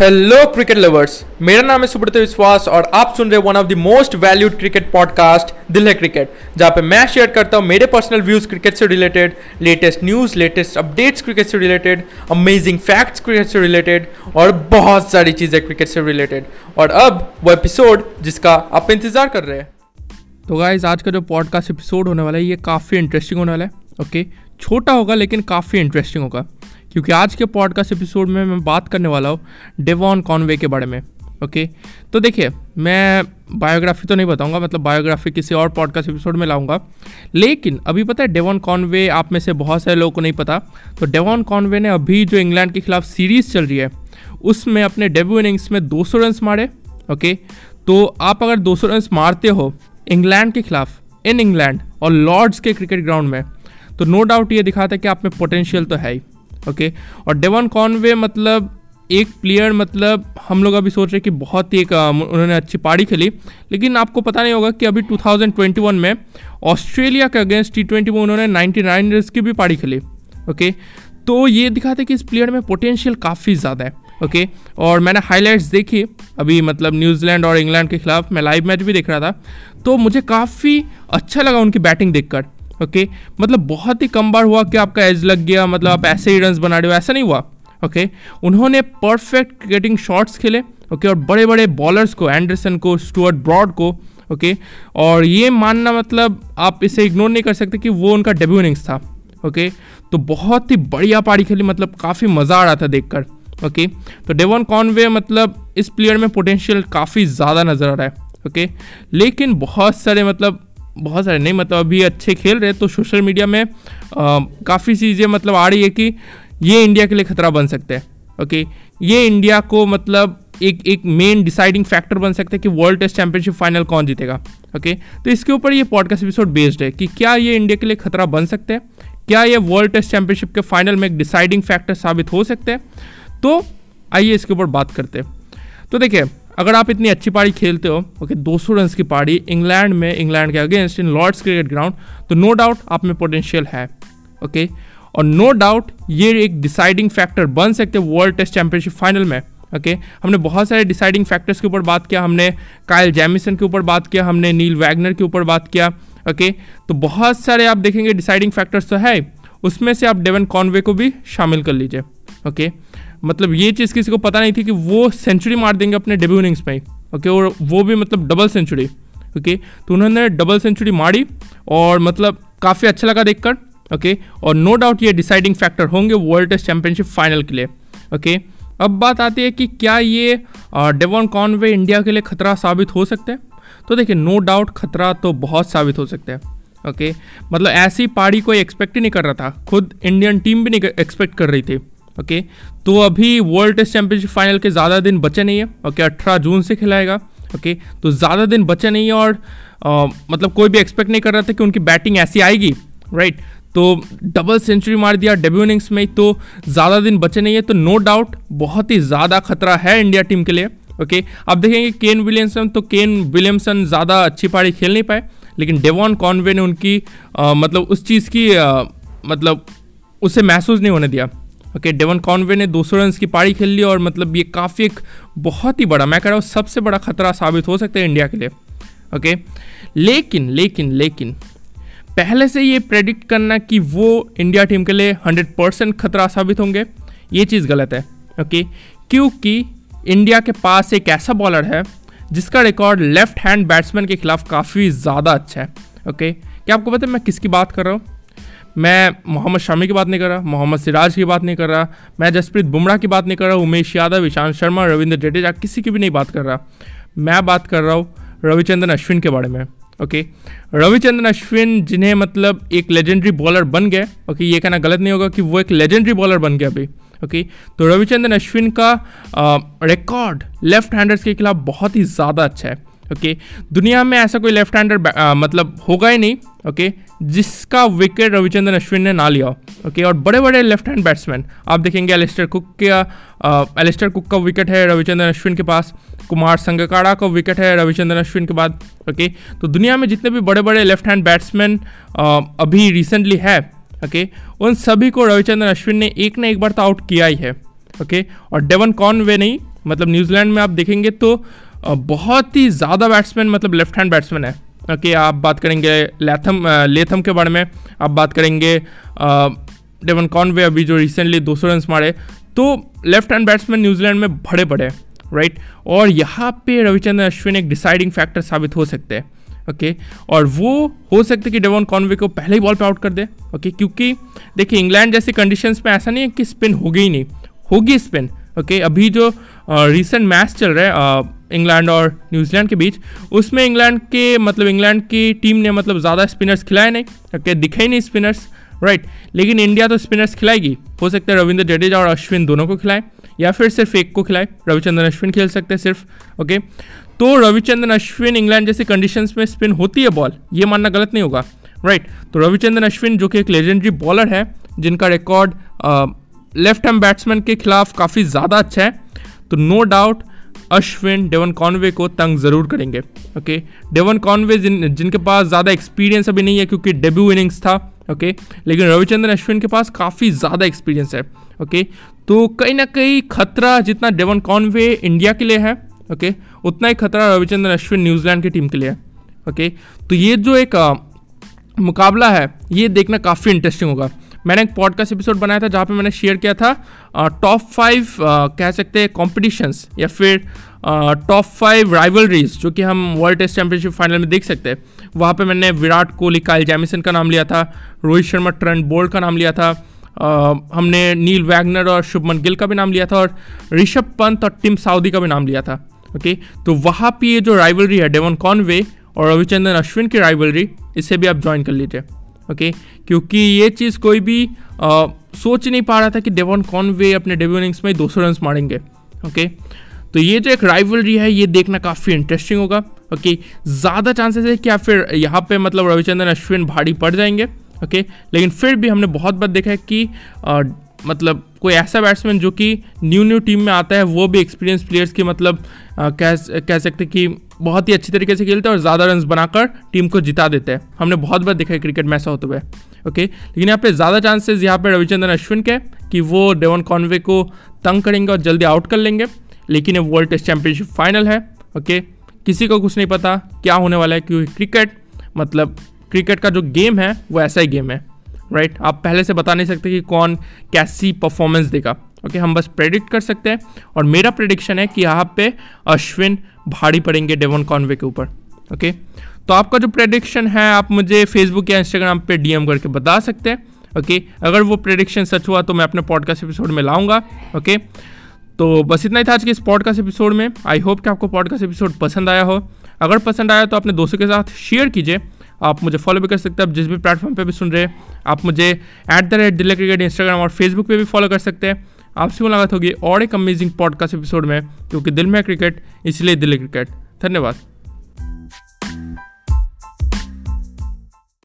Hello cricket lovers मेरा नाम है सुब्रत विश्वास और आप सुन रहे one of the most valued cricket podcast दिल है क्रिकेट जहाँ पे मैं शेयर करता हूँ मेरे पर्सनल व्यूज़ क्रिकेट से related latest news latest updates cricket से रिलेटेड अमेजिंग फैक्ट्स क्रिकेट से रिलेटेड और बहुत सारी चीज़ें क्रिकेट से रिलेटेड और अब वो एपिसोड जिसका आप इंतज़ार कर रहे हैं। तो गाइज़ आज का जो पॉडकास्ट एपिसोड होने वाला है, ये काफ़ी इंटरेस्टिंग होने वाला है ओके छोटा होगा लेकिन काफ़ी इंटरेस्टिंग होगा। क्योंकि आज के पॉडकास्ट एपिसोड में मैं बात करने वाला हूँ डेवॉन कॉनवे के बारे में ओके तो देखिए, मैं बायोग्राफी तो नहीं बताऊँगा मतलब बायोग्राफी किसी और पॉडकास्ट एपिसोड में लाऊँगा। लेकिन अभी पता है डेवॉन कॉनवे आप में से बहुत सारे लोगों को नहीं पता तो डेवॉन कॉनवे ने अभी जो इंग्लैंड के खिलाफ सीरीज़ चल रही है, उसमें अपने डेब्यू इनिंग्स में 200 रन मारे ओके तो आप अगर 200 रन मारते हो इंग्लैंड के खिलाफ इन इंग्लैंड और लॉर्ड्स के क्रिकेट ग्राउंड में तो नो डाउट ये दिखाता है कि आप में पोटेंशियल तो है ही। ओके और डेवन कॉनवे मतलब एक प्लेयर मतलब हम लोग अभी सोच रहे कि बहुत ही एक उन्होंने अच्छी पारी खेली। लेकिन आपको पता नहीं होगा कि अभी 2021 में ऑस्ट्रेलिया के अगेंस्ट टी ट्वेंटी में उन्होंने 99 रन की भी पारी खेली। ओके तो ये दिखाते कि इस प्लेयर में पोटेंशियल काफ़ी ज़्यादा है। ओके और मैंने हाईलाइट्स देखी। अभी मतलब न्यूजीलैंड और इंग्लैंड के खिलाफ मैं लाइव मैच भी देख रहा था। तो मुझे काफ़ी अच्छा लगा उनकी बैटिंग देखकर। ओके मतलब बहुत ही कम बार हुआ कि आपका एज लग गया मतलब आप ऐसे ही रन बना रहे हो, ऐसा नहीं हुआ। ओके उन्होंने परफेक्ट क्रिकेटिंग शॉट्स खेले ओके और बड़े बड़े बॉलर्स को एंडरसन को स्टुअर्ट ब्रॉड को ओके और ये मानना मतलब आप इसे इग्नोर नहीं कर सकते कि वो उनका डेब्यू इनिंग्स था ओके तो बहुत ही बढ़िया पारी खेली मतलब काफ़ी मज़ा आ रहा था देखकर ओके तो डेवन कॉनवे मतलब इस प्लेयर में पोटेंशियल काफ़ी ज़्यादा नज़र आ रहा है ओके लेकिन बहुत सारे मतलब बहुत सारे, नहीं मतलब अभी अच्छे खेल रहे तो सोशल मीडिया में काफ़ी चीज़ें मतलब आ रही है कि ये इंडिया के लिए खतरा बन सकते हैं, ओके? ये इंडिया को मतलब एक एक मेन डिसाइडिंग फैक्टर बन सकता है कि वर्ल्ड टेस्ट चैंपियनशिप फाइनल कौन जीतेगा, ओके? तो इसके ऊपर ये पॉडकास्ट एपिसोड बेस्ड है कि क्या ये इंडिया के लिए खतरा बन सकते हैं, क्या ये वर्ल्ड टेस्ट चैंपियनशिप के फाइनल में एक डिसाइडिंग फैक्टर साबित हो सकते हैं? तो आइए इसके ऊपर बात करते हैं। तो देखिए अगर आप इतनी अच्छी पारी खेलते हो ओके दो सौ रन की पारी, इंग्लैंड में, इंग्लैंड के against in Lord's cricket ground तो नो डाउट आप में पोटेंशियल है ओके और नो डाउट ये एक डिसाइडिंग फैक्टर बन सकते वर्ल्ड टेस्ट चैंपियनशिप फाइनल में ओके okay? हमने बहुत सारे डिसाइडिंग फैक्टर्स के ऊपर बात किया, हमने कायल जैमिसन के ऊपर बात किया, हमने नील वैगनर के ऊपर बात किया ओके okay? तो बहुत सारे आप देखेंगे डिसाइडिंग फैक्टर्स तो है उसमें से आप डेवन कॉन्वे को भी शामिल कर लीजिए ओके okay? मतलब ये चीज़ किसी को पता नहीं थी कि वो सेंचुरी मार देंगे अपने डेब्यू इनिंग्स में ओके और वो भी मतलब डबल सेंचुरी ओके तो उन्होंने डबल सेंचुरी मारी और मतलब काफ़ी अच्छा लगा देखकर ओके और नो डाउट ये डिसाइडिंग फैक्टर होंगे वर्ल्ड टेस्ट चैंपियनशिप फाइनल के लिए ओके अब बात आती है कि क्या ये डेवॉन कॉनवे इंडिया के लिए खतरा साबित हो सकते हैं? तो देखिए नो डाउट खतरा तो बहुत साबित हो सकते हैं ओके मतलब ऐसी पारी कोई एक्सपेक्ट ही नहीं कर रहा था। खुद इंडियन टीम भी नहीं एक्सपेक्ट कर रही थी। ओके तो अभी वर्ल्ड टेस्ट चैंपियनशिप फाइनल के ज़्यादा दिन बचे नहीं है। ओके अठारह जून से खिलाएगा। ओके तो ज़्यादा दिन बचे नहीं है और आ, मतलब कोई भी एक्सपेक्ट नहीं कर रहा था कि उनकी बैटिंग ऐसी आएगी। राइट तो डबल सेंचुरी मार दिया डेब्यू इनिंग्स में तो ज़्यादा दिन बचे नहीं है। तो नो डाउट बहुत ही ज़्यादा खतरा है इंडिया टीम के लिए। ओके अब देखेंगे केन विलियमसन तो केन विलियमसन ज़्यादा अच्छी पारी खेल नहीं पाए। लेकिन डेवॉन कॉन्वे ने उनकी आ, मतलब उस चीज़ की आ, मतलब उसे महसूस नहीं होने दिया। ओके डेवन कॉन्वे ने 200 रन की पारी खेल ली और मतलब ये काफ़ी एक बहुत ही बड़ा, मैं कह रहा हूँ सबसे बड़ा खतरा साबित हो सकता है इंडिया के लिए। ओके लेकिन लेकिन लेकिन, पहले से ये प्रेडिक्ट करना कि वो इंडिया टीम के लिए 100 परसेंट खतरा साबित होंगे, ये चीज़ गलत है। ओके क्योंकि इंडिया के पास एक ऐसा बॉलर है, जिसका रिकॉर्ड लेफ़्ट हैंड बैट्समैन के खिलाफ काफ़ी ज़्यादा अच्छा है। ओके क्या आपको पता है मैं किसकी बात कर रहा हूँ? मैं मोहम्मद शामी की बात नहीं कर रहा, मोहम्मद सिराज की बात नहीं कर रहा, मैं जसप्रीत बुमराह की बात नहीं कर रहा, उमेश यादव, ईशांत शर्मा, रविंद्र जडेजा, किसी की भी नहीं बात कर रहा। मैं बात कर रहा हूँ रविचंद्रन अश्विन के बारे में, ओके? रविचंद्रन अश्विन, जिन्हें मतलब एक लेजेंडरी बॉलर बन गए, ओके? ये कहना गलत नहीं होगा कि वो एक लेजेंडरी बॉलर बन गया अभी, ओके? तो रविचंद्रन अश्विन का रिकॉर्ड लेफ़्ट हैंडर्स के खिलाफ बहुत ही ज़्यादा अच्छा है। ओके दुनिया में ऐसा कोई लेफ़्ट हैंडर मतलब होगा ही नहीं ओके जिसका विकेट रविचंद्रन अश्विन ने ना लिया ओके और बड़े बड़े लेफ़्ट हैंड बैट्समैन आप देखेंगे एलिस्टर कुक का एलिस्टर कुक का विकेट है रविचंद्रन अश्विन के पास। कुमार संगकाड़ा का विकेट है रविचंद्रन अश्विन के बाद ओके तो दुनिया में जितने भी बड़े बड़े लेफ़्ट हैंड बैट्समैन अभी रिसेंटली है ओके उन सभी को रविचंद्रन अश्विन ने एक ना एक बार तो आउट किया ही है ओके और डेवन कॉनवे नहीं मतलब न्यूजीलैंड में आप देखेंगे तो बहुत ही ज़्यादा बैट्समैन मतलब लेफ़्ट हैंड बैट्समैन है। ओके आप बात करेंगे लेथम लेथम के बारे में, आप बात करेंगे डेवन कॉनवे अभी जो रिसेंटली 200 रन मारे तो लेफ़्ट हैंड बैट्समैन न्यूजीलैंड में बड़े बड़े राइट और यहाँ पे रविचंद्रन अश्विन एक डिसाइडिंग फैक्टर साबित हो सकते हैं ओके और वो हो सकता है कि डेवन कॉनवे को पहले ही बॉल पे आउट कर दे ओके क्योंकि देखिए इंग्लैंड जैसे कंडीशंस में ऐसा नहीं है कि स्पिन होगी ही नहीं। होगी स्पिन ओके अभी जो रिसेंट मैच चल रहा है इंग्लैंड और न्यूजीलैंड के बीच, उसमें इंग्लैंड के मतलब इंग्लैंड की टीम ने मतलब ज़्यादा स्पिनर्स खिलाए नहीं ओके दिखे ही नहीं स्पिनर्स राइट लेकिन इंडिया तो स्पिनर्स खिलाएगी। हो सकता है रविंद्र जडेजा और अश्विन दोनों को खिलाए, या फिर सिर्फ़ एक को खिलाए, रविचंद्रन अश्विन खेल सकते हैं सिर्फ़ ओके तो रविचंद्रन अश्विन इंग्लैंड जैसे कंडीशंस में स्पिन होती है बॉल ये मानना गलत नहीं होगा राइट तो रविचंद्रन अश्विन जो कि एक लेजेंडरी बॉलर है, जिनका रिकॉर्ड लेफ़्ट हैंड बैट्समैन के खिलाफ काफ़ी ज़्यादा अच्छा है। तो no doubt Ashwin Devon Conway को तंग ज़रूर करेंगे ओके डेवन कॉनवे जिन, जिनके पास ज़्यादा एक्सपीरियंस अभी नहीं है क्योंकि डेब्यू इनिंग्स था ओके लेकिन रविचंद्रन अश्विन के पास काफ़ी ज़्यादा एक्सपीरियंस है ओके तो कहीं ना कहीं खतरा जितना डेवन कॉनवे इंडिया के लिए है ओके उतना ही खतरा रविचंद्रन अश्विन न्यूजीलैंड की टीम के लिए है ओके तो ये जो एक मुकाबला है, ये देखना काफ़ी इंटरेस्टिंग होगा। मैंने एक पॉडकास्ट एपिसोड बनाया था जहाँ पे मैंने शेयर किया था टॉप फाइव कह सकते हैं कॉम्पिटिशन्स या फिर टॉप फाइव राइवलरीज जो कि हम वर्ल्ड टेस्ट चैंपियनशिप फाइनल में देख सकते हैं वहाँ पे मैंने विराट कोहली काइल जैमिसन का नाम लिया था रोहित शर्मा ट्रेंट बोल्ट का नाम लिया था Uh, हमने नील वैगनर और शुभमन गिल का भी नाम लिया था और ऋषभ पंत और टिम साउदी का भी नाम लिया था ओके okay? तो वहाँ पे ये जो राइवलरी है डेवन कॉनवे और रविचंद्रन अश्विन की राइवलरी इसे भी आप ज्वाइन कर लीजिए ओके क्योंकि ये चीज़ कोई भी आ, सोच नहीं पा रहा था कि डेवन कॉनवे अपने डेब्यू इनिंग्स में दो सौ रन मारेंगे। ओके तो ये जो एक राइवलरी है ये देखना काफ़ी इंटरेस्टिंग होगा। ओके ज़्यादा चांसेस है कि आप फिर यहाँ पे मतलब रविचंद्रन अश्विन भारी पड़ जाएँगे। ओके लेकिन फिर भी हमने बहुत बार देखा है कि आ, मतलब कोई ऐसा बैट्समैन जो कि न्यू न्यू टीम में आता है वो भी एक्सपीरियंस प्लेयर्स की मतलब आ, कह कह सकते कि बहुत ही अच्छी तरीके से खेलते हैं और ज़्यादा रन बनाकर टीम को जिता देते हैं। हमने बहुत बार देखा है क्रिकेट में ऐसा होते हुए ओके लेकिन यहाँ पे ज़्यादा चांसेस यहाँ पे रविचंद्रन अश्विन के कि वो डेवन कॉन्वे को तंग करेंगे और जल्दी आउट कर लेंगे। लेकिन ये वर्ल्ड टेस्ट चैंपियनशिप फाइनल है। ओके किसी को कुछ नहीं पता क्या होने वाला है क्योंकि क्रिकेट मतलब क्रिकेट का जो गेम है, वो ऐसा ही गेम है। राइट आप पहले से बता नहीं सकते कि कौन कैसी परफॉर्मेंस देगा। ओके हम बस प्रेडिक्ट कर सकते हैं। और मेरा प्रेडिक्शन है कि यहाँ पे अश्विन भारी पड़ेंगे डेवन कॉन्वे के ऊपर। ओके तो आपका जो प्रेडिक्शन है, आप मुझे फेसबुक या इंस्टाग्राम पे डीएम करके बता सकते हैं। ओके अगर वो प्रेडिक्शन सच हुआ तो मैं अपने पॉडकास्ट एपिसोड में लाऊँगा। ओके तो बस इतना ही था आज के इस पॉडकास्ट एपिसोड में। आई होप कि आपको पॉडकास्ट एपिसोड पसंद आया हो। अगर पसंद आया तो अपने दोस्तों के साथ शेयर कीजिए। आप मुझे फॉलो भी कर सकते हैं। आप जिस भी प्लेटफॉर्म पे भी सुन रहे हैं, आप मुझे at the rate Delhi cricket Instagram और फेसबुक पे भी फॉलो कर सकते हैं। आपसे मुलाकात होगी और एक अमेजिंग पॉडकास्ट एपिसोड में, क्योंकि दिल में क्रिकेट इसलिए दिल्ली क्रिकेट धन्यवाद।